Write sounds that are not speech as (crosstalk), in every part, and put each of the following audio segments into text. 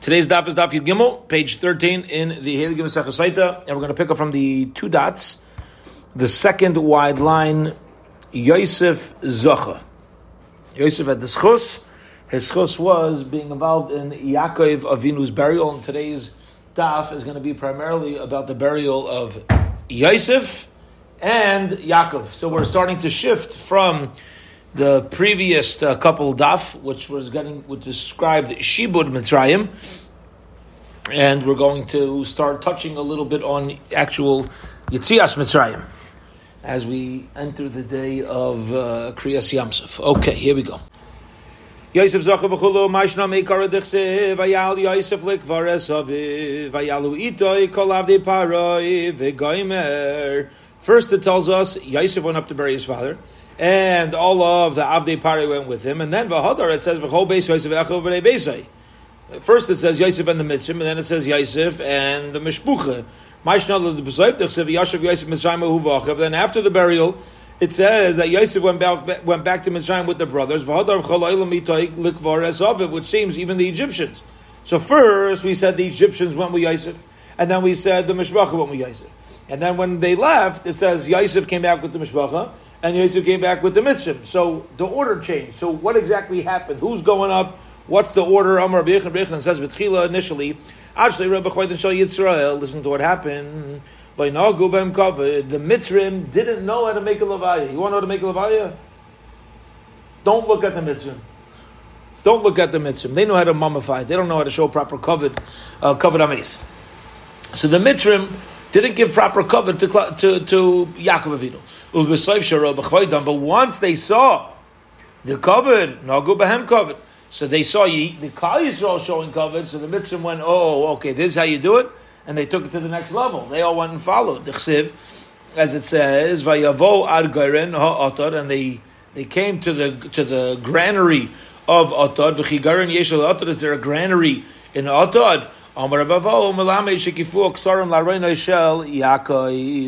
Today's daf is daf Yud Gimel, page 13 in the Heilig Masech Saita, and we're going to pick up from the two dots, the second wide line, Yosef Zocha. Yosef had the schus. His schus was being involved in Yaakov Avinu's burial, and today's daf is going to be primarily about the burial of Yosef and Yaakov. So we're starting to shift from the previous uh, couple daf, which was getting which described Shibud Mitzrayim, and we're going to start touching a little bit on actual Yitzias Mitzrayim as we enter the day of uh, Kriyas Yamsuf. Okay, here we go. Yosef Zacha v'chulu mashna meikara dichse vayal Yosef likvar esaviv vayalu itoi kol avdei paroi v'goimer. First it tells us Yosef went up to bury his father and all of the Avdei Pari went with him. And then Vahadar, it says, V'chol Beis Yosef Echel B'nei Beisai. First it says Yosef and the Mitzim, and then it says Yosef and the Mishpucha. Then after the burial, it says that Yosef went back, went back to Mitzrayim with the brothers, which seems even the Egyptians. So first we said the Egyptians went with Yosef, and then we said the Mishpacha went with Yosef. And then when they left, it says Yosef came back with the Mishpacha, and Yosef came back with the Mitzvah. So the order changed. So what exactly happened? Who's going up? What's the order? Amar Bechon Bechon says B'tchila initially. Actually, Rabbi Chayden Shal Yitzrael. Listen to what happened. By Nagubem Kavod, the Mitzrim didn't know how to make a levaya. You want to know how to make a levaya? Don't look at the Mitzrim. Don't look at the Mitzrim. They know how to mummify. They don't know how to show proper covered, uh, covered ames. So the Mitzrim didn't give proper cover to, to, to Yaakov Avinu. But once they saw the covered, Nagu Bahem covered, so they saw the Klal Yisrael showing covered, so the Mitzvah went, oh, okay, this is how you do it, and they took it to the next level. They all went and followed. The Chsiv, as it says, Vayavo Ad and they, they came to the, to the granary of Atad, V'chigarin Yeshel Atad, is there a granary in Atad?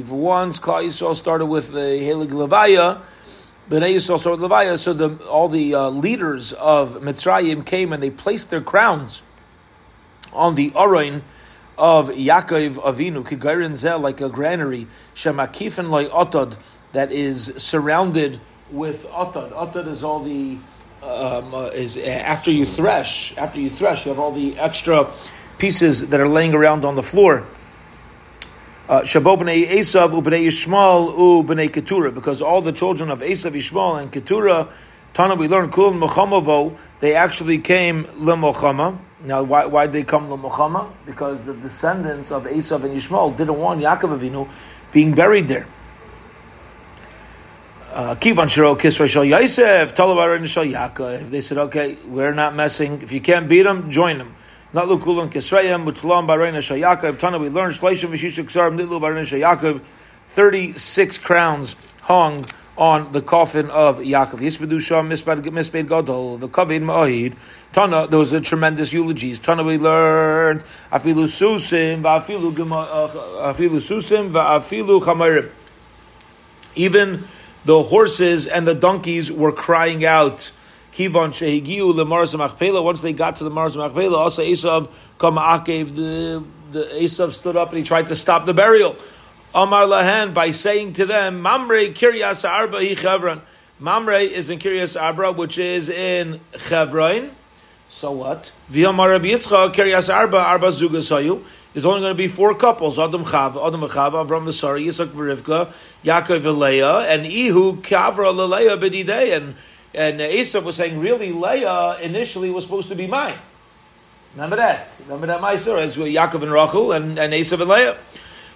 Once Klal Yisrael started with the Helig Levaya, Bnei Yisrael started with Levaya, so the, all the uh, leaders of Mitzrayim came and they placed their crowns on the Arain of Yaakov Avinu, Kigarin Zel, like a granary, Shemakifin like Otad, that is surrounded with Otad. Otad is all the um, uh, is after you thresh, after you thresh, you have all the extra pieces that are laying around on the floor. Uh, Shabo b'nei Esav u'b'nei Yishmael u'b'nei Keturah, because all the children of Esav, Yishmael, and Keturah, Tana, we learned Kulam Mechamavo, they actually came Lemochama. Now, why, why did they come Lemochama? Because the descendants of Esav and Yishmael didn't want Yaakov Avinu being buried there. Uh, Kivan Shiro Kisra Shal Yosef, Talabar Shal Yaakov. They said, okay, we're not messing. If you can't beat them, join them. Not lukulon kisrayim, mutlam barena shayakov. Tana, we learned shleishim v'shishik ksarim nitlu barena shayakov. Thirty-six crowns hung on the coffin of Yaakov. Yisbedu sham misped gadol. The kavin ma'ahid. Tana, there was a tremendous eulogies. Tana, we learned afilu susim va'afilu uh, afilu susim va'afilu chamarim. Even the horses and the donkeys were crying out. Kivan shehigiu lemaras machpela. Once they got to the maras machpela, also Esav kama'akev. The the Esav stood up and he tried to stop the burial. Amar lahen by saying to them, Mamre kiryas arba hi chevron. Mamre is in Kiryas Arba, which is in Chevron. So what? V'yamar Rabbi Yitzchak Kiryas Arba Arba Zugas Hayu. There's only going to be four couples: Adam Chav, Adam Chav, Avram Vasari, Yitzchak V'Rivka, Yaakov Leah, and Ihu Kavra Leleah B'Didei. And and Esav was saying, really, Leah initially was supposed to be mine. Remember that? Remember that Meiser as Yaakov and Rachel and, and Esav and Leah.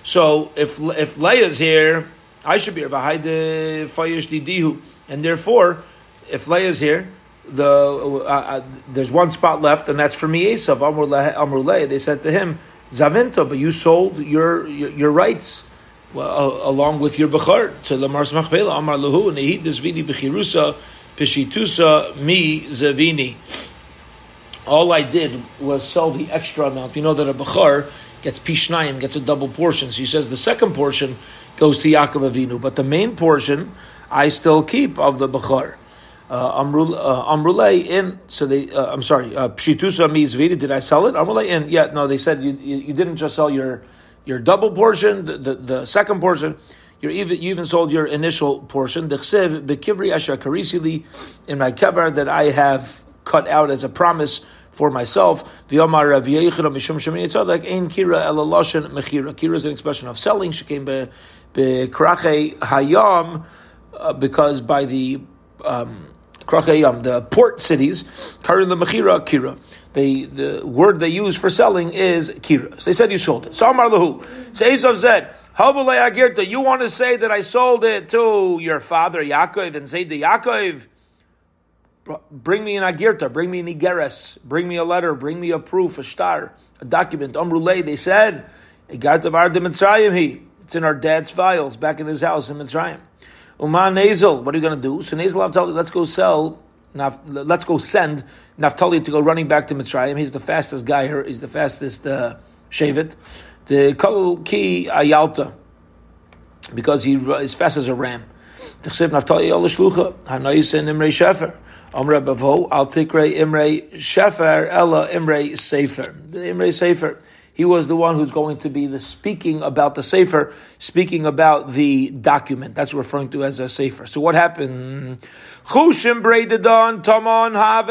So if if Leah's here, I should be here. Didihu, and therefore, if Leah's here, the uh, uh, there's one spot left, and that's for me, Esav. Amr Leah. They said to him, Zavinta, but you sold your your, your rights. Well, uh, along with your bechar to the Mars Machpela, Amar Lahu, and this vini bechirusa Pishitusa mi zavini. All I did was sell the extra amount. You know that a Bachar gets Pishnayim, gets a double portion. So he says the second portion goes to Yaakov Avinu, but the main portion I still keep of the Bachar. uh, amrule in. So they, uh, I'm sorry, uh, pshitusa mizvita. Did I sell it? Amrule in. Yeah, no, they said you, you, you didn't just sell your your double portion, the, the, the second portion. You even, you even sold your initial portion. The chsev bekivri asher karisili in my cover that I have cut out as a promise for myself. V'yomar Rav kira elaloshen mechira. Kira is an expression of selling. She came be bekrache hayam uh, because by the um, the port cities, Karin the Mechira, Kira. They, the word they use for selling is Kira. So they said you sold it. So Amar Lahu. So Esav said, you want to say that I sold it to your father Yaakov and say to Yaakov, bring me an Agirta, bring me an Igeres, bring me a letter, bring me a proof, a star, a document. Amrulay, they said, Igarta Vardim Mitzrayim he. It's in our dad's files back in his house in Mitzrayim. Uman Nazel, what are you going to do? So Nazel Naftali, let's go sell, let's go send Naftali to go running back to Mitzrayim. He's the fastest guy here. He's the fastest uh, Shavit. The Kol Ki Ayalta, because he is fast as a ram. Tchsev Naftali Yola Shlucha, Hanayis and Imre Shefer. Amre Bavo, Al Tikre Imre Shefer, Ella Imre Sefer. The Imre Sefer he was the one who's going to be the speaking about the Sefer, speaking about the document. That's referring to as a Sefer. So what happened? Chushim breidedon tamon have.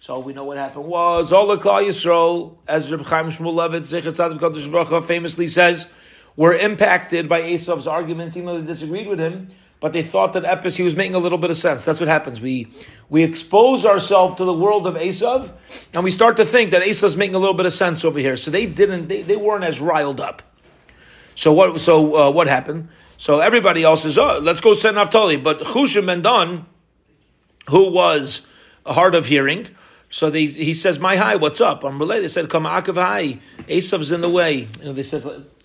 So we know what happened was all Yisrael, as Reb Chaim Shmulevitz Zechat famously says, were impacted by Esav's argument, even though they disagreed with him but they thought that Epis, he was making a little bit of sense. That's what happens. We, we expose ourselves to the world of Esav, and we start to think that Esav's making a little bit of sense over here. So they didn't, they, they weren't as riled up. So what, so, uh, what happened? So everybody else is, oh, let's go send Naphtali. But Chushim Mendon, who was hard of hearing, so they, he says, my hi, what's up? I'm related. They said, come Akav hi. Esav's in the way. You know, they said,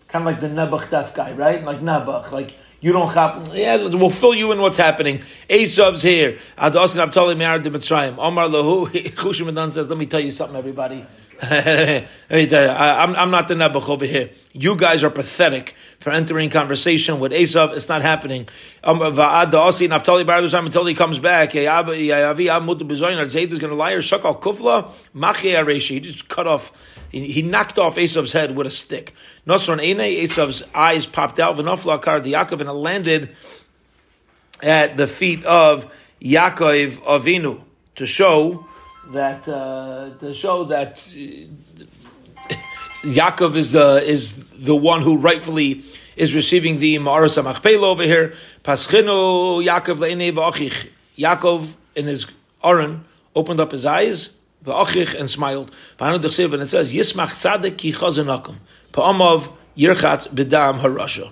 kind of like the Nebuch guy, right? Like Nebuch, like, you don't have, yeah, we'll fill you in what's happening. Esav's here. Adosin Abtali Me'ar de Mitzrayim. Omar Lahu, Chushim (laughs) says, let me tell you something, everybody. (laughs) let me tell you, I, am I'm not the Nebuch over here. You guys are pathetic for entering conversation with Esav. It's not happening. Um, until he comes back. Zayd is going to lie or shakal kufla. He just cut off. He, he knocked off Esav's head with a stick. Nosron Ene, Esav's eyes popped out. V'nofla kar Yaakov and it landed at the feet of Yaakov Avinu to show that uh, to show that uh, Yaakov is the is the one who rightfully is receiving the Ma'aras HaMachpelah over here. Paschinu Yaakov le'enei v'achich. Yaakov in his Aron opened up his eyes v'achich and smiled. And it says Yismach Tzaddik ki chazanakum pa'amav yirchat b'dam harasha.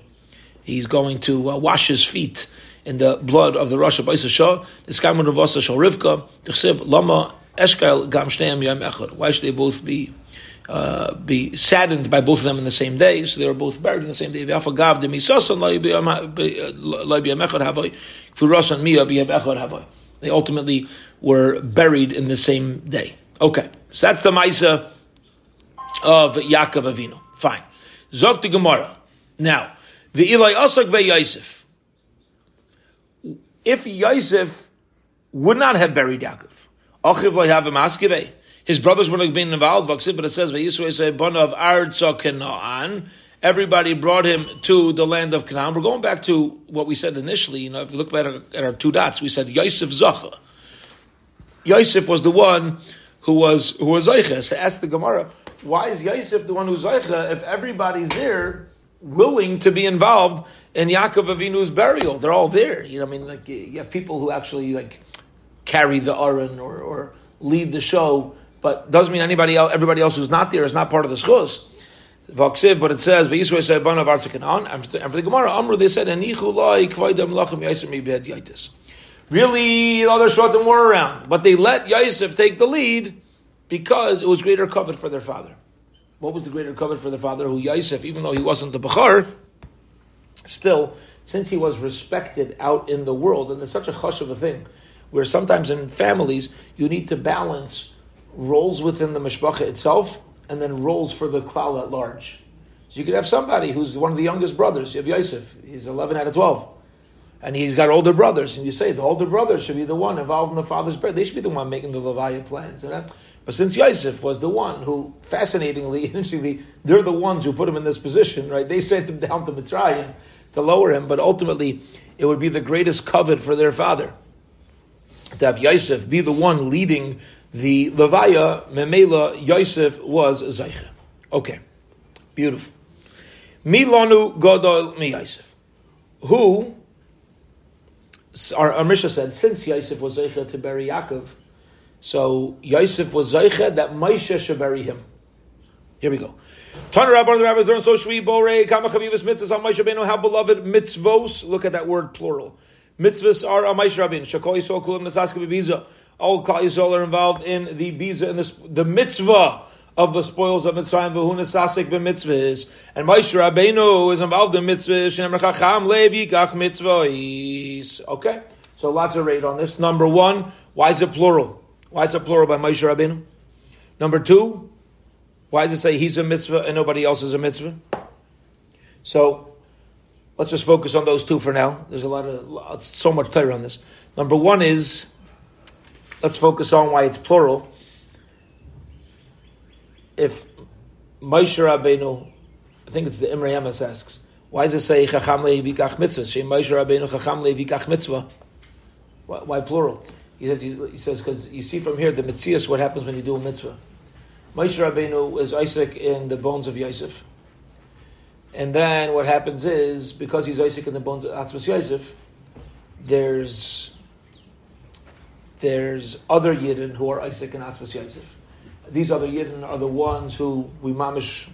He's going to uh, wash his feet in the blood of the Rasha Baisa Shah. This guy also Shal Rivka. Lama Eshkel Gam Shneim Yom Echad. Why should they both be uh, be saddened by both of them in the same day? So they were both buried in the same day. They ultimately were buried in the same day. Okay, so that's the Maisa of Yaakov Avinu. Fine. Zog to Gemara. Now, the Eli Asak be Yosef. If Yosef would not have buried Yaakov, eh? his brothers would have been involved, but it says, of. Everybody brought him to the land of Canaan. We're going back to what we said initially. You know, if you look back at our, two dots, we said Yosef Zacha. Yosef was the one who was who was Zaycha. So ask the Gemara, why is Yosef the one who's Zaycha if everybody's there willing to be involved in Yaakov Avinu's burial? They're all there. You know, I mean, like you have people who actually like carry the Aron or, or lead the show, but doesn't mean anybody else, everybody else who's not there is not part of the schus. Vaksiv, but it says V'Yisrael said Ban of Arzakan and for the Gemara Amru they said Anichu Lai Kvaidam Lachem Yaisim Mibed Yaitis. Really, the other Shvatim were around, but they let Yosef take the lead because it was greater covet for their father. What was the greater covet for their father? Who Yosef, even though he wasn't the Bechar, still, since he was respected out in the world, and it's such a hush of a thing, where sometimes in families you need to balance roles within the mishpacha itself and then roles for the klal at large. So you could have somebody who's one of the youngest brothers. You have Yosef; he's eleven out of twelve, and he's got older brothers, and you say the older brother should be the one involved in the father's birth. They should be the one making the Levaya plans. You know? But since Yosef was the one who, fascinatingly, (laughs) interestingly, they're the ones who put him in this position, right? They sent him down to Mitzrayim to lower him, but ultimately it would be the greatest covet for their father to have Yosef be the one leading the Levaya. Memela Yosef was Zaycha. Okay, beautiful. Milanu Godol Mi Yosef, who our, our Mishnah said since Yosef was Zaycha to bury Yaakov, so Yosef was Zaycha that Moshe should bury him. Here we go. Tana Rabban the rabbis learn so shvi bore kama chavivas mitzvahs on Moshe Rabbeinu how beloved mitzvos. Look at that word plural. Mitzvahs are on Moshe Rabbeinu. Shakol Yisrael kulam nasaska. All Klal Yisrael are involved in the biza and the, the mitzvah of the spoils of Mitzrayim v'hu nasasik b'mitzvahs. And Moshe Rabbeinu is involved in mitzvahs. Shenem levi kach mitzvahs. Okay, so lots of rate on this. Number one, why is it plural? Why is it plural by Moshe Rabbeinu? Number two, why does it say he's a mitzvah and nobody else is a mitzvah? So let's just focus on those two for now. There's a lot of so much Torah on this. Number one is let's focus on why it's plural. If Moshe Rabbeinu, I think it's the Imre Emes asks, why does it say Chacham levikach mitzvah? Shem Moshe Rabbeinu Chacham levikach mitzvah. Why, plural? He says he says because you see from here the mitzvah what happens when you do a mitzvah. Moshe Rabbeinu was Isaac in the bones of Yosef. And then what happens is, because he's Isaac in the bones of Atzmas Yosef, there's there's other Yidden who are Isaac and Atzmas Yosef. These other Yidden are the ones who we mamish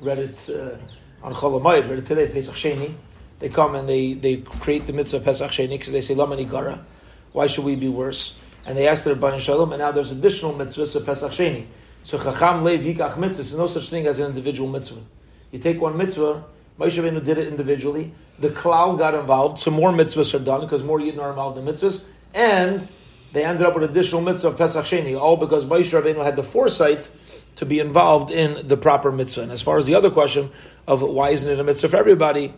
read it uh, on Cholamayit, read it today, Pesach Sheni. They come and they, they create the mitzvah Pesach Sheni because they say, Lamani Gara, why should we be worse? And they ask their Bani Shalom, and now there's additional mitzvahs of Pesach Sheni. So Chacham Lev Yikach Mitzvah, there's no such thing as an individual mitzvah. You take one mitzvah, Moshe Rabbeinu did it individually, the Klal got involved, so more mitzvahs are done because more Yidden are involved in mitzvahs, and they ended up with additional mitzvah of Pesach Sheni, all because Moshe Rabbeinu had the foresight to be involved in the proper mitzvah. And as far as the other question of why isn't it a mitzvah for everybody,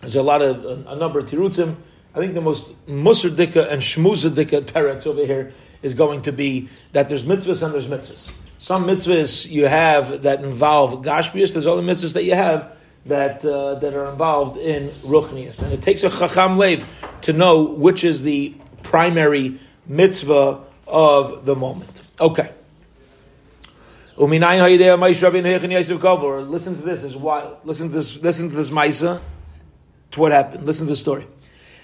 there's a lot of, a, a number of tirutim. I think the most musardika and shmuzadika (laughs) teretz over here is going to be that there's mitzvahs and there's mitzvahs. Some mitzvahs you have that involve gashmius. There's other mitzvahs that you have that uh, that are involved in ruchnius, and it takes a chacham lev to know which is the primary mitzvah of the moment. Okay. Listen to this is why. Listen to this. Listen to this Maisa. To what happened. Listen to the story.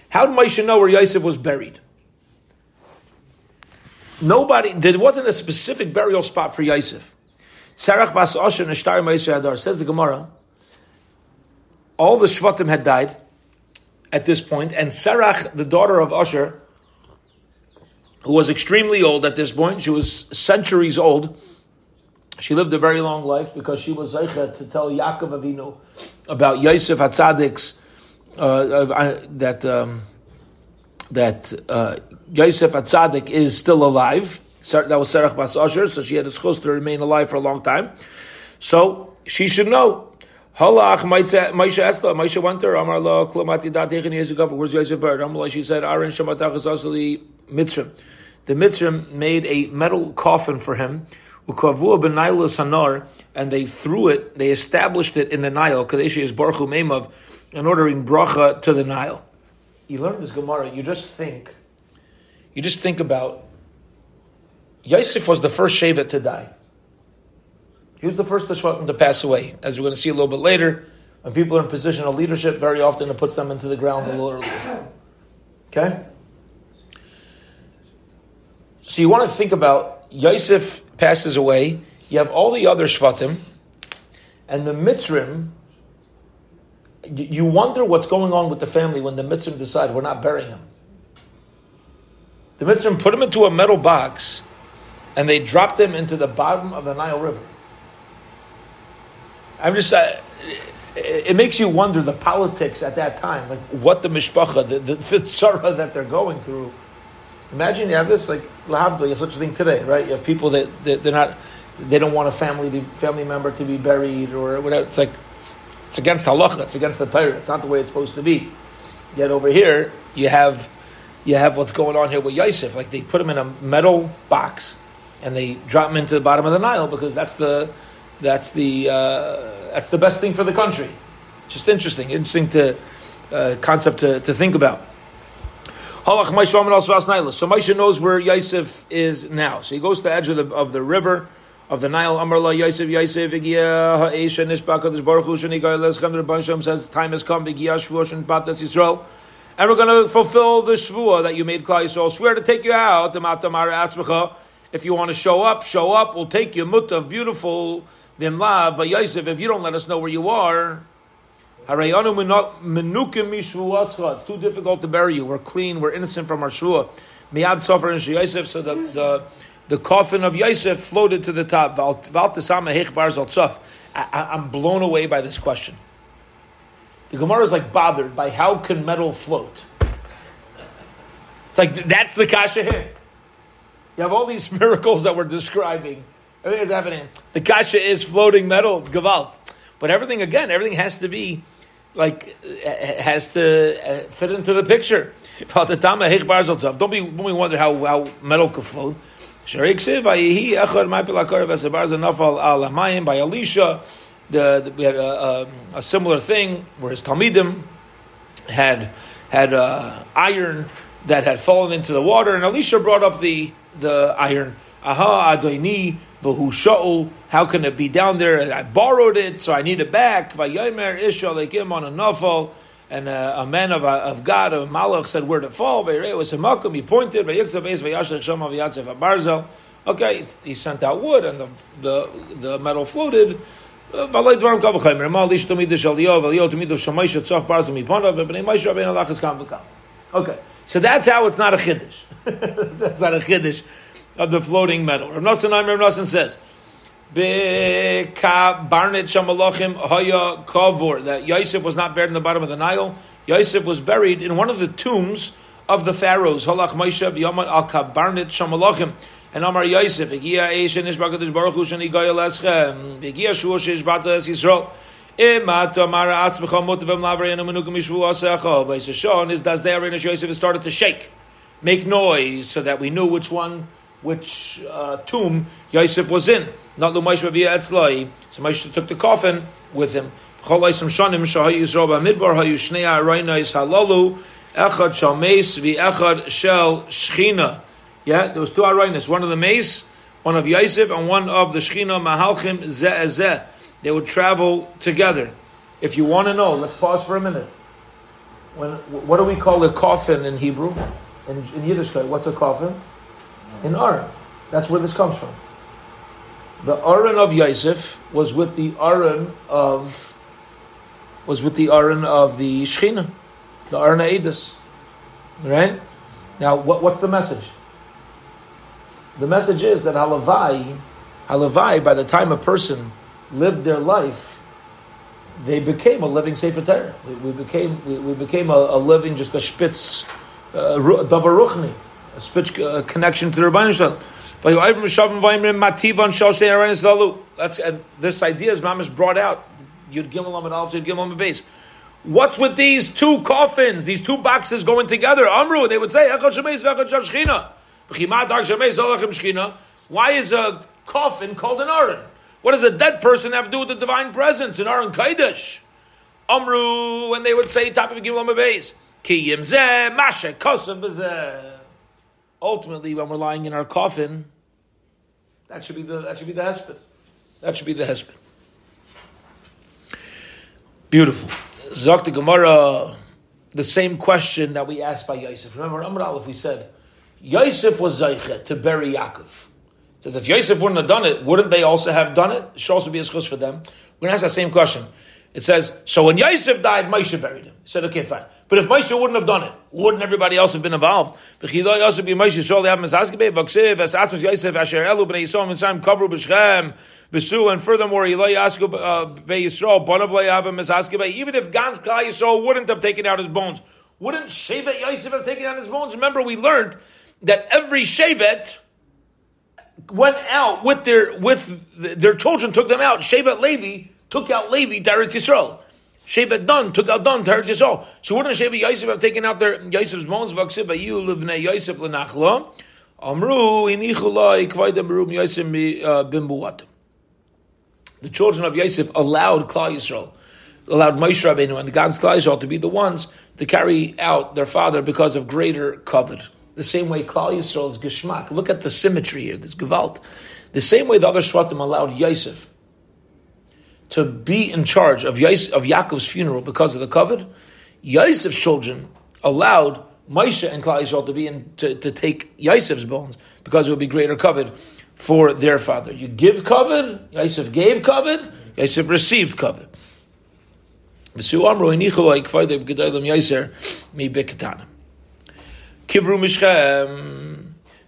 How did Moshe know where Yosef was buried? Nobody, there wasn't a specific burial spot for Yosef. Sarach bas Osher neshtar Hadar says the Gemara. All the Shvatim had died at this point, and Sarach, the daughter of Osher, who was extremely old at this point, she was centuries old. She lived a very long life because she was Zeichet to tell Yaakov Avinu about Yosef Hatzadik's uh, uh, that um, that uh, Yosef Atzadik is still alive. That was Serach Bas Asher, so she had a schus to remain alive for a long time. So she should know. Halach asked her, Moshe went Amar lo klomati da techin yezukov, where's Yosef Bird? Amar she said, Aaron shamatach asali mitzrim. The mitzrim made a metal coffin for him, ukavua benailu sanar, and they threw it, they established it in the Nile, kadeshi is baruchu meimav, in ordering bracha to the Nile you learn this Gemara, you just think, you just think about Yosef was the first Shevet to die. He was the first Shvatim to pass away. As we're going to see a little bit later, when people are in position of leadership, very often it puts them into the ground a little earlier. Okay? So you want to think about Yosef passes away, you have all the other Shvatim, and the Mitzrim you wonder what's going on with the family when the Mitzrim decide we're not burying him. The Mitzrim put him into a metal box and they dropped him into the bottom of the Nile River. I'm just, uh, it, makes you wonder the politics at that time, like what the mishpacha, the, the, the tzara that they're going through. Imagine you have this, like, lahavdil, you have such a thing today, right? You have people that, that they're not, they don't want a family, family member to be buried or whatever. It's like, it's against halacha. It's against the Torah. It's not the way it's supposed to be. Yet over here, you have you have what's going on here with Yosef. Like they put him in a metal box and they drop him into the bottom of the Nile because that's the that's the uh, that's the best thing for the country. Just interesting, interesting to uh, concept to, to think about. So Moshe knows where Yosef is now. So he goes to the edge of the, of the river of the Nile. Amrla Yosef Yosef Baruch says time has come Yisrael. And we're going to fulfill the Shvuah that you made Klal Yisrael. Swear to take you out. If you want to show up, show up. We'll take you mutav, beautiful vimla. But Yosef, if you don't let us know where you are, it's too difficult to bury you. We're clean. We're innocent from our shua. Miad Sofer and Yosef. So the, the the coffin of Yosef floated to the top. I'm blown away by this question. The Gemara is like bothered by how can metal float. It's like that's the kasha here. You have all these (laughs) miracles that we're describing. Everything's happening. The kasha is floating metal. Gavalt. But everything again, everything has to be like has to uh, fit into the picture. Don't be don't be wonder how how metal could float. By Elisha, the, the, we had a, a, a, similar thing where his Talmidim had had uh, iron that had fallen into the water, and Elisha brought up the the iron. Aha, Adoini, Shaul. How can it be down there? I borrowed it, so I need it back. Vayomer Isha Lekim on a Nafal. And uh, a man of, a, of God, a Malach, said where to fall. It was a. He pointed. Okay, he sent out wood, and the the, the metal floated. Uh, okay, so that's how it's not a chiddush. (laughs) that's not a chiddush of the floating metal. Rav Nosson, Rav Nosson says, Kavur, that Yosef was not buried in the bottom of the Nile. Yosef was buried in one of the tombs of the pharaohs. Halach Moshe V'Yomad Al Barnit Shamalachim. And Amar Yosef, V'Gia Eish and Ishbakadosh Baruch Hu Shani Goyal Eschem, V'Gia Shua Sheish Bata Es Yisrael. Imat Amara Atzmecha Mutavim Lavrei and Amenukim Yishvu Asecha. But Shon is das there in Yosef started to shake, make noise, so that we knew which one which uh, tomb Yosef was in. Not Lumaish Vavia Etzlai. So Moshe took the coffin with him. Yeah, there was two Arainas. One of the Mace, one of Yosef, and one of the Shchina Mahalchim Zeh They would travel together. If you want to know, let's pause for a minute. When, what do we call a coffin in Hebrew? In, in Yiddishkeit, what's a coffin? In Aaron. That's where this comes from. The Aaron of Yosef was with the Aaron of was with the Aaron of the Shechina, the Aaron Edis. Right? Now, what, what's the message? The message is that Halavai, Halavai, by the time a person lived their life, they became a living Sefer Torah. We, we, became we, we became a, a, living, just a spitz, uh, davar ruchni, a spitz uh, connection to the Rabbi Shalom. That's uh, this idea is Mamish brought out. Yud Gimel Amid Alf Yud Gimel base. What's with these two coffins, these two boxes going together? Amru, they would say, Why is a coffin called an Aron? What does a dead person have to do with the divine presence? An Aron Kaidish. Amru, and they would say, top of Gimel base. Ki mashe, kosav ultimately, when we're lying in our coffin, that should be the that should be the husband. That should be the husband. Beautiful. Zakta Gemara, the same question that we asked by Yosef. Remember, Amr Aleph, we said, Yosef was Zayche to bury Yaakov. Says if Yosef wouldn't have done it, wouldn't they also have done it? It should also be a schus for them. We're going to ask that same question. It says, so when Yosef died, Moshe buried him. He said, okay, fine. But if Moshe wouldn't have done it, wouldn't everybody else have been involved? And furthermore, uh, even if Gans Klal Yisrael wouldn't have taken out his bones, wouldn't Shevet Yosef have taken out his bones? Remember, we learned that every Shevet went out with their with their children, took them out. Shevet Levi took out Levi, Daretz Yisrael. Sheva done, took out done to hurt Yisrael. So wouldn't Sheva Yosef have taken out their Yosef's bones? Vaksiv ayu livnei Yosef lenachlo. Amru inichulai kvaydem berum Yosef bimbuatim. The children of Yosef allowed Klal Yisrael, allowed Moshe Rabbeinu and the God's Klal Yisrael to be the ones to carry out their father because of greater covet. The same way Klal Yisrael's geschmack. Look at the symmetry here, this gewalt. The same way the other Shvatim allowed Yosef to be in charge of, Yosef, of Yaakov's funeral because of the covet, Yosef's children allowed Moshe and Klal Yisrael to be in, to, to take Yosef's bones because it would be greater covet for their father. You give covet, Yosef gave covet, Yosef received covet.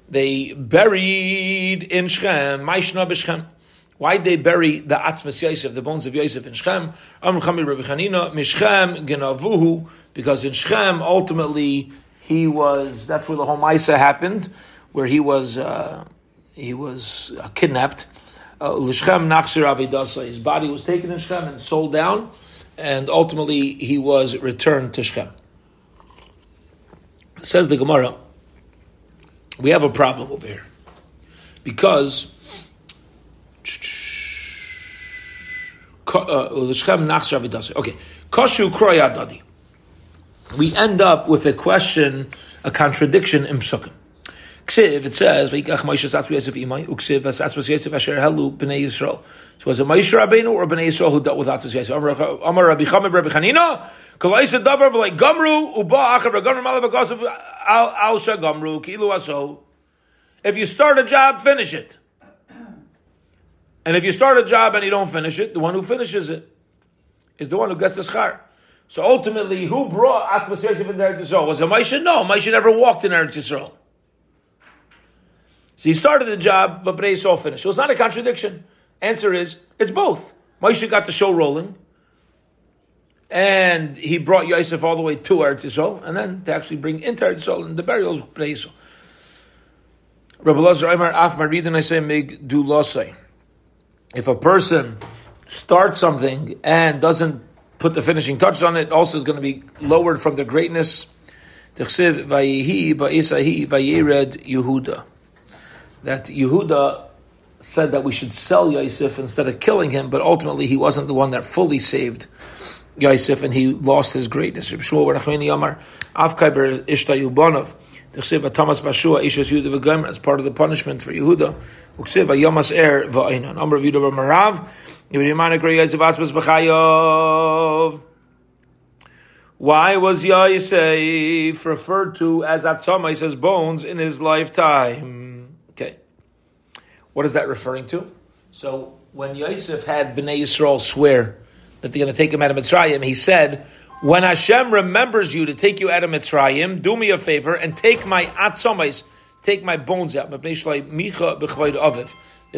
They buried in Shechem, Maishna B'Shechem. Why they bury the Atzmas Yosef, the bones of Yosef in Shechem? Amr Chami Rabbi Chanina, Mishchem Genavuhu, because in Shechem, ultimately, he was, that's where the whole Maisa happened, where he was, uh, he was uh, kidnapped. Lishchem L'Shechem Nachsir Avidasa, his body was taken in Shechem and sold down, and ultimately he was returned to Shechem. Says the Gemara, we have a problem over here. Because uh, Uh, okay, koshu kroyadadi. We end up with a question, a contradiction in psukim. Ksiv, it says, "Vayikach Moshe Satzvi Imai Uksiv Satzvi Asher Helu Yisrael." So was it Moshe Rabbeinu or Bnei Yisrael who dealt with Atzvas Yosef? Amar Rabbi Chamid Rabbi Chanina, Gamru Uba Achav Malav Al Kilu. If you start a job, finish it. And if you start a job and you don't finish it, the one who finishes it is the one who gets the schar. So ultimately, who brought Atzvas Yosef in Eretz Yisrael? Was it Moshe? No, Moshe never walked in Eretz Yisrael. So he started the job, but Bnei Yisrael finished. So it's not a contradiction. Answer is, it's both. Moshe got the show rolling, and he brought Yosef all the way to Eretz Yisrael, and then to actually bring into Eretz Yisrael, and the burials Bnei Yisrael. Rabbi Lazar Omer, Af I say, Mig do losay if a person starts something and doesn't put the finishing touch on it, also is going to be lowered from the greatness. That Yehuda said that we should sell Yosef instead of killing him, but ultimately he wasn't the one that fully saved Yosef and he lost his greatness. As part of the punishment for Yehuda. Yomas Er of Yudah Marav. Why was Yosef referred to as Atzamais, as bones, in his lifetime? Okay. What is that referring to? So, when Yosef had Bnei Yisrael swear that they're going to take him out of Mitzrayim, he said, when Hashem remembers you to take you out of Mitzrayim, do me a favor and take my Atzamais, take my bones out. It's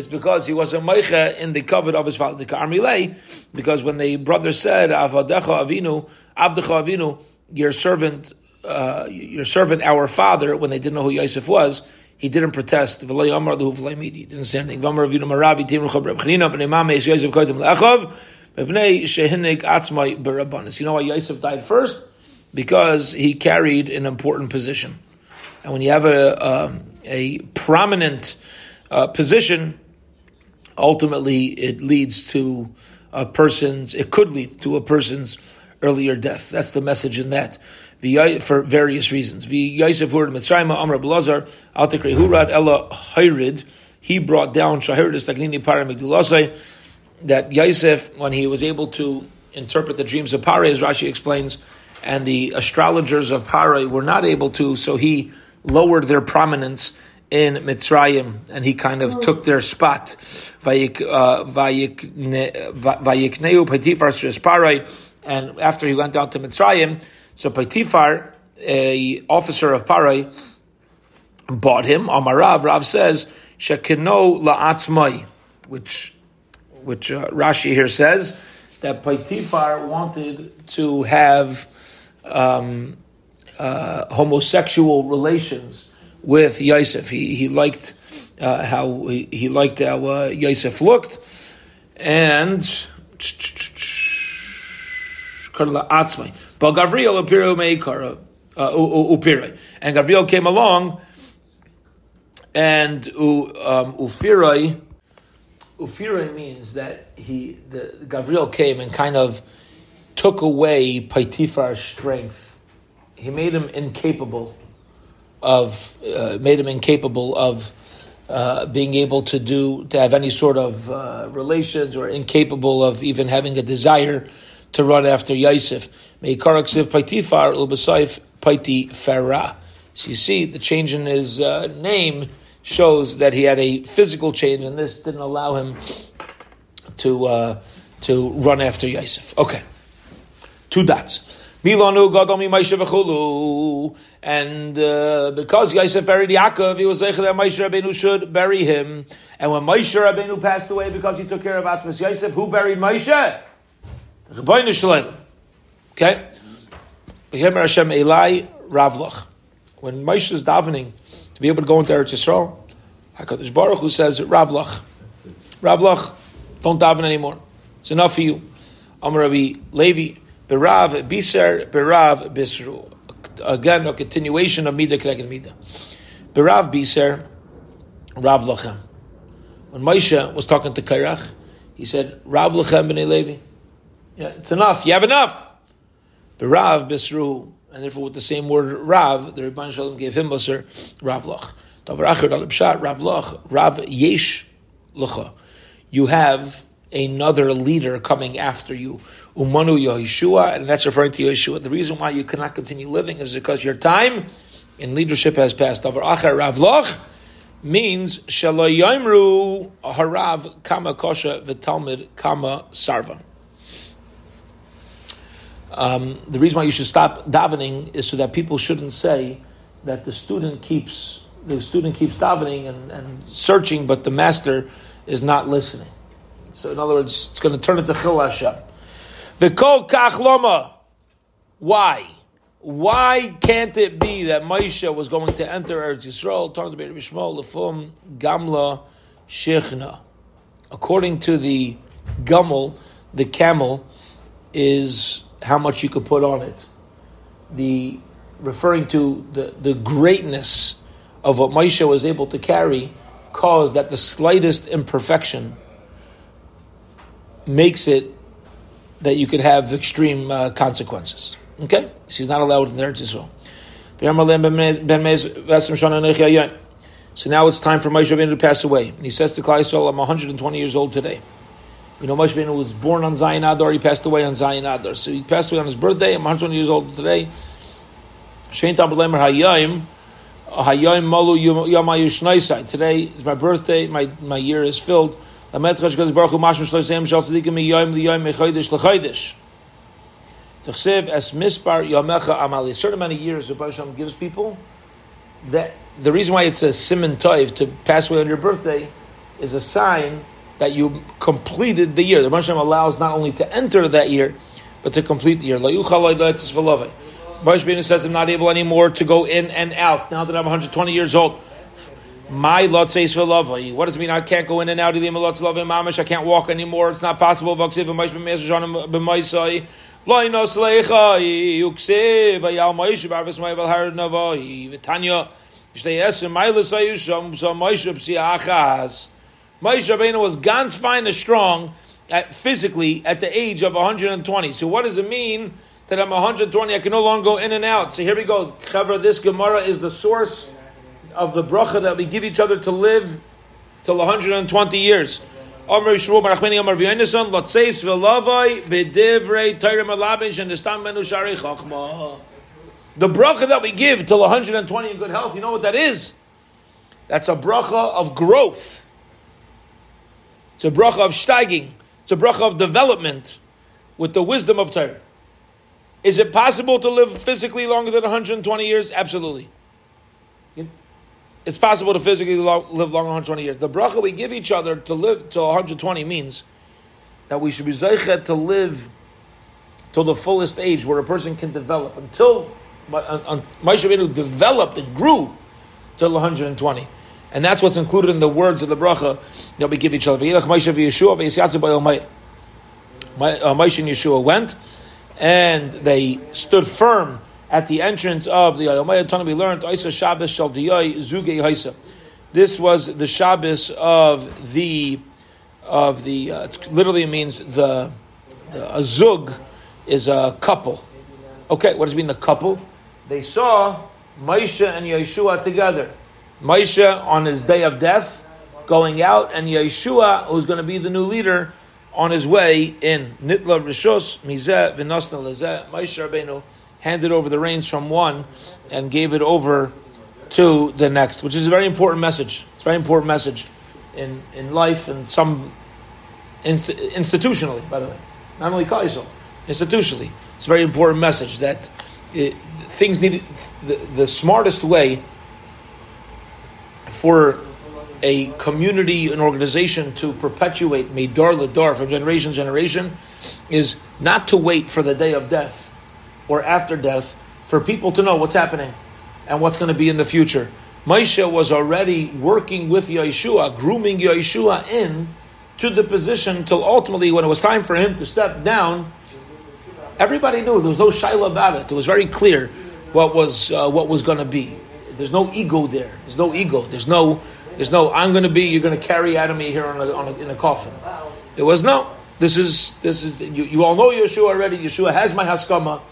because he was a meicha in the covet of his father, the Karmilei, because when the brother said, Avadecha Avinu, Avdecha Avinu, your servant, uh, your servant, our father, when they didn't know who Yosef was, he didn't protest. He didn't say anything. You know why Yosef died first? Because he carried an important position. And when you have a, a, um, a prominent uh, position, ultimately it leads to a person's, it could lead to a person's earlier death. That's the message in that. For various reasons. Hurad he brought down Shahirid Stagnini Paramigdulasai, that Yosef, when he was able to interpret the dreams of Pare, as Rashi explains, and the astrologers of Pare were not able to, so he lowered their prominence in Mitzrayim, and he kind of took their spot. Uh, Parai, and after he went down to Mitzrayim, so Paitifar, a officer of Parai, bought him. Amarav, Rav says, Shekino la'atzmai, which, which uh, Rashi here says, that Paitifar wanted to have um, uh, homosexual relations with Yosef. He he liked uh, how he, he, liked how uh, Yosef looked, and But. Uh. And Gavriel came along and um, Ufirai. Ufirai means that he, the, Gavriel came and kind of took away Paitifar's strength. He made him incapable of, uh, made him incapable of uh, being able to do to have any sort of uh, relations or incapable of even having a desire to run after Yosef. Meikaraksiv Paitifar Ulbasaif Paiti Farah. So you see, the change in his uh, name shows that he had a physical change, and this didn't allow him to uh, to run after Yosef. Okay, two dots. Milanu Gadomi Maisha V'chulu. And uh, because Yosef buried Yaakov, he was saying that Moshe Rabbeinu should bury him. And when Moshe Rabbeinu passed away because he took care of Atzmas Yosef, who buried Moshe? The Shalom. Okay? Behemer Hashem Eli Ravlach. When Moshe is davening to be able to go into Eretz Yisrael, HaKadosh Baruch Hu says, Ravlach. Ravlach, don't daven anymore. It's enough for you. Amar Rabbi Levi, Berav Biser, Berav Bisru. Again, a continuation of Midah Kreged Midah. Berav Biser, Rav Lachem. When Moshe was talking to Kairach, he said, Rav Lachem b'nei Levi. Yeah, it's enough. You have enough. Berav Bisru. And therefore, with the same word Rav, the Rebbein Shalom gave him Basar, Rav Lach. Davar Acher Rav Lach, Rav Yesh Lacha. You have another leader coming after you. Umanu Yehoshua, and that's referring to Yehoshua. The reason why you cannot continue living is because your time in leadership has passed. Over Acher Ravloch means Shaloyimru Harav Kama Kosha V'Talmid Kama Sarva. Um, the reason why you should stop davening is so that people shouldn't say that the student keeps the student keeps davening and, and searching, but the master is not listening. So, in other words, it's going to turn into Chil Hashem. V'kol kach loma. Why? Why can't it be that Moshe was going to enter Eretz Yisrael, turn to Be'er Shmuel, Lefum, Gamla, Shechna? According to the Gummel, the camel is how much you could put on it. The referring to the, the greatness of what Moshe was able to carry caused that the slightest imperfection makes it that you could have extreme uh, consequences. Okay? She's not allowed in the Eretz Yisrael. So now it's time for Moshe Rabbeinu to pass away. And he says to Klai Yisrael, I'm 120 years old today. You know, Moshe Rabbeinu was born on Zayin Adar, he passed away on Zayin Adar. So he passed away on his birthday, I'm 120 years old today. Shein Tam B'lemer Hayayim, Hayayim Malu Yamayu Shnaisai. Today is my birthday, my, my year is filled. Tachsev Es Mispar Yomecha Amali. A certain amount of years the Hashem gives people that the reason why it says Simon Toiv to pass away on your birthday is a sign that you completed the year. The Hashem allows not only to enter that year, but to complete the year. Baruch says I'm not able anymore to go in and out now that I'm 120 years old. My lot says for love. What does it mean? I can't go in and out. I can't walk anymore. It's not possible. Vaksiv Maish Rabbeinu was ganz fine and strong at, physically at the age of 120. So what does it mean that I'm 120? I can no longer go in and out. So here we go. Cover this Gemara is the source of the bracha that we give each other to live till 120 years. The bracha that we give till 120 in good health, you know what that is? That's a bracha of growth. It's a bracha of steiging. It's a bracha of development with the wisdom of Torah. Is it possible to live physically longer than 120 years? Absolutely it's possible to physically live longer than 120 years. The bracha we give each other to live to 120 means that we should be zeichet to live till the fullest age where a person can develop until Moshe Rabbeinu developed and grew till 120. And that's what's included in the words of the bracha that we give each other. Moshe and Yehoshua went, and they stood firm at the entrance of the Ayomaya Tana. We learned Isa Shabbos. This was the Shabbos of the of the. Uh, it literally means the, the a zug is a couple. Okay, what does it mean? The couple. They saw Moshe and Yehoshua together. Moshe on his day of death, going out, and Yehoshua, who's going to be the new leader, on his way in. Nitla Rishos Mizeh V'Nosna Lezeh. Moshe Rabbeinu handed over the reins from one and gave it over to the next, which is a very important message. It's a very important message in, in life and some institutionally, by the way, not only Kaisel, institutionally. It's a very important message that it, things need the, the smartest way for a community, an organization to perpetuate Meidar Ladar from generation to generation is not to wait for the day of death or after death for people to know what's happening and what's going to be in the future. Moshe was already working with Yehoshua, grooming Yehoshua in to the position till ultimately when it was time for him to step down, everybody knew there was no shaila about it. It was very clear what was uh, what was going to be. There's no ego there. There's no ego. There's no there's no I'm going to be. You're going to carry out of me here on a, on a, in a coffin. It was no. This is this is you, you all know Yehoshua already. Yehoshua has my haskama,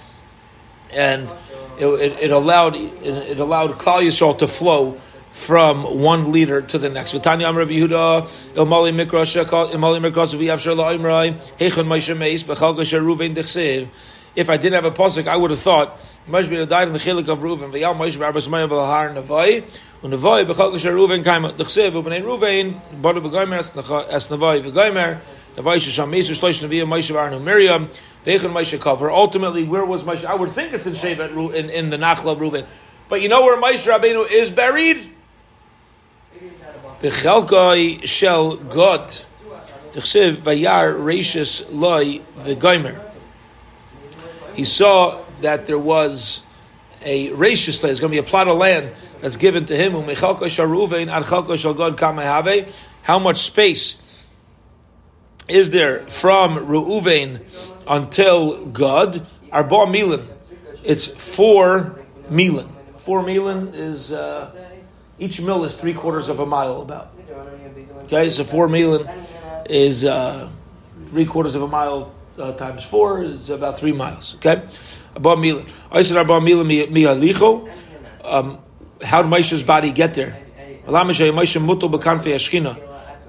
and it, it, it allowed it, it allowed Klal Yisrael to flow from one leader to the next. V'tanya Amr Yehuda Ilmali Mikras Ilmali Mikras V'Yavshar La'imrai Heichon Moshe Meis B'Chalga Sheruvein Dechsev. If I didn't have a pasuk, I would have thought Moshe Rabbeinu died in the chilik of Reuven. V'Yal Moshe B'Arbas Mayim V'Lahar Nevai U'Nevai B'Chalga Sheruvein Kaima Dechsev U'Bnei Reuven Bada V'Goymer Es Nevai V'Goymer Nevai Shesham Meis Shloish Neviah Moshe V'Arnu Miriam V'Eichon Moshe cover. Ultimately, where was Moshe? I would think it's in Shevet in, in the Nachla of Reuven. But you know where Moshe Rabbeinu is buried? Bechelkai shel Gad. Tichsiv vayar reishis loy v'goimer. He saw that there was a reishis loy. There's going to be a plot of land that's given to him. How much space is there from Reuven until Gad? Arba milan. It's four milan. Four milan is. Uh, each mill is three quarters of a mile about. Okay, so four milan is uh, three quarters of a mile uh, times four is about three miles. Okay, milan. I said mialicho. Um, how did Moshe's body get there?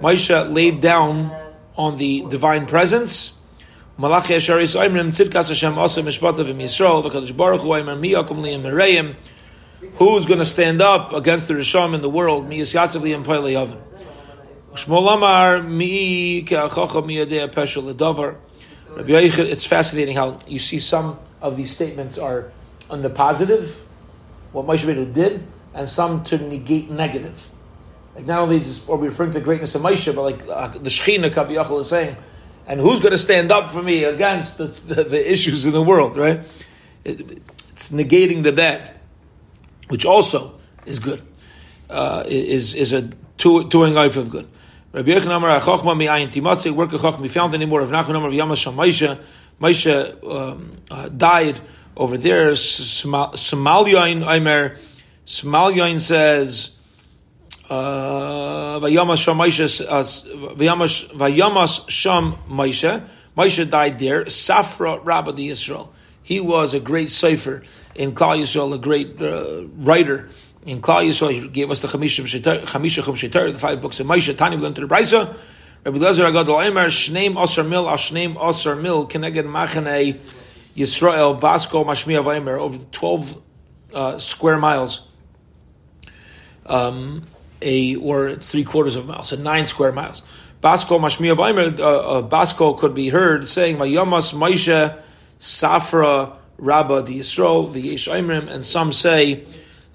Moshe laid down on the divine presence. Malachi Oimrim Tzidkas Hashem Yisrael Baruch Hu Oimrim Liyim Mereim Who's going to stand up against the Risham in the world? Mi Yisyatzav and Paile Yavim. Shmuel Amar mi ke'achacha mi yadei peshel ledavar. Rabbi it's fascinating how you see some of these statements are on the positive, what Moshe Rabbeinu did, and some to negate negative. Like not only is are we referring to the greatness of Moshe, but like uh, the Shechina Kaviyachal is saying, and who's going to stand up for me against the, the, the issues in the world, right? It, it's negating the bad which also is good, uh, is is a doing life of good. Rabbi Yechon Amar Achokma mi'ayin timatze work a chokma found anymore of Nachman Amar Yamas Sham Moshe Moshe um, uh, died over there. Somalyain Aimer Somalyain says. Uh, Vayamas Sham Moshe Moshe died there. Safra Rabbi Israel. He was a great cipher in Klal Yisrael, a great uh, writer in Klal Yisrael. He gave us the Chamisha Chum Shetar, the five books of Moshe. Tani, we learned to the Brisa. Rabbi Lezer Agadol Emer, Shneim Osar Mil, Ashneim Osar Mil, Keneged Machane Yisrael, Basko Mashmiya Vaimer, over 12 uh, square miles. Um, a or it's three quarters of a mile, so nine square miles. Basko Mashmiya Vaimer, uh, uh, Basko could be heard saying, Vayamas Moshe Safra Rabba the Yisrael, the Yesh and some say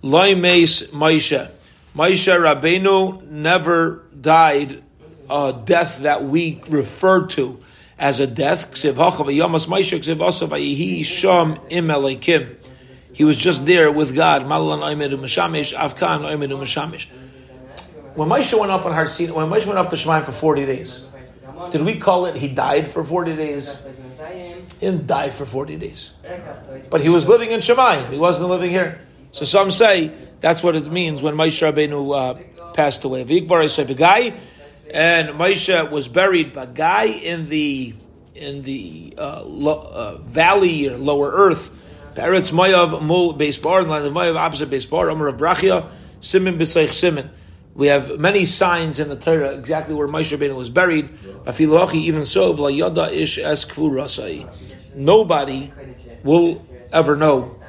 Loimes Maisha. Maisha Rabbeinu never died a death that we refer to as a death. He was just there with God. When Moshe went up on Har Sinai, when Moshe went up to Shemaim for 40 days, did we call it he died for 40 days? He didn't die for 40 days. But he was living in Shemayim. He wasn't living here. So some say that's what it means when Moshe Rabbeinu uh, passed away. And Moshe was buried Bagai in the in the uh, lo, uh, valley or lower earth. Peretz Mayav Mul Beis Bar, and the Mayav opposite Beis Bar, of Brachia, Simon B'Seich Simon. We have many signs in the Torah exactly where Moshe Rabbeinu was buried. Afilachi, even so, V'layada ish es kfurasai. Nobody will ever know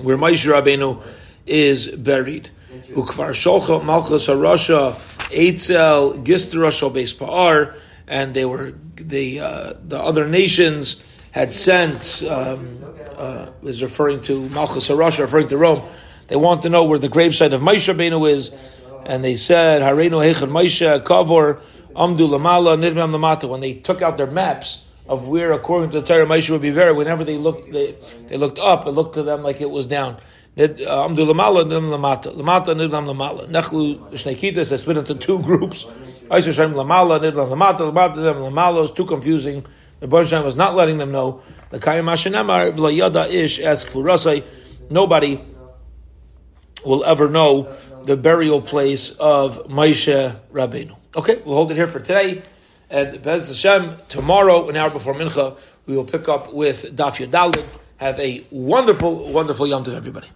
where Moshe Rabbeinu is buried. Ukvar Sholcha Malchus Harasha Eitzel Gisterashal Beis Pa'ar, and they were the uh, the other nations had sent um, uh, is referring to Malchus Harasha, referring to Rome. They want to know where the gravesite of Moshe Rabbeinu is and they said, Harenu Hechad Moshe Kavor Amdu Lamala Nidram Lamata. When they took out their maps of where, according to the Torah, Moshe would be buried, whenever they looked, they, looked up, it looked to them like it was down. Uh, Amdu Lamala Nidram Lamata. Lamata Nidram Lamala. Nechlu Shnekitas, they split into two groups. Aisha Shem Lamala Nidram Lamata. Lamata Nidram Lamala was too confusing. The Baruch was not letting them know. The Kayim Hashanamar V'layada Ish as Klurasai. Nobody will ever know the burial place of Moshe Rabbeinu. Okay, we'll hold it here for today. And Bez Hashem, tomorrow, an hour before Mincha, we will pick up with Daf Yadalid. Have a wonderful, wonderful Yom to everybody.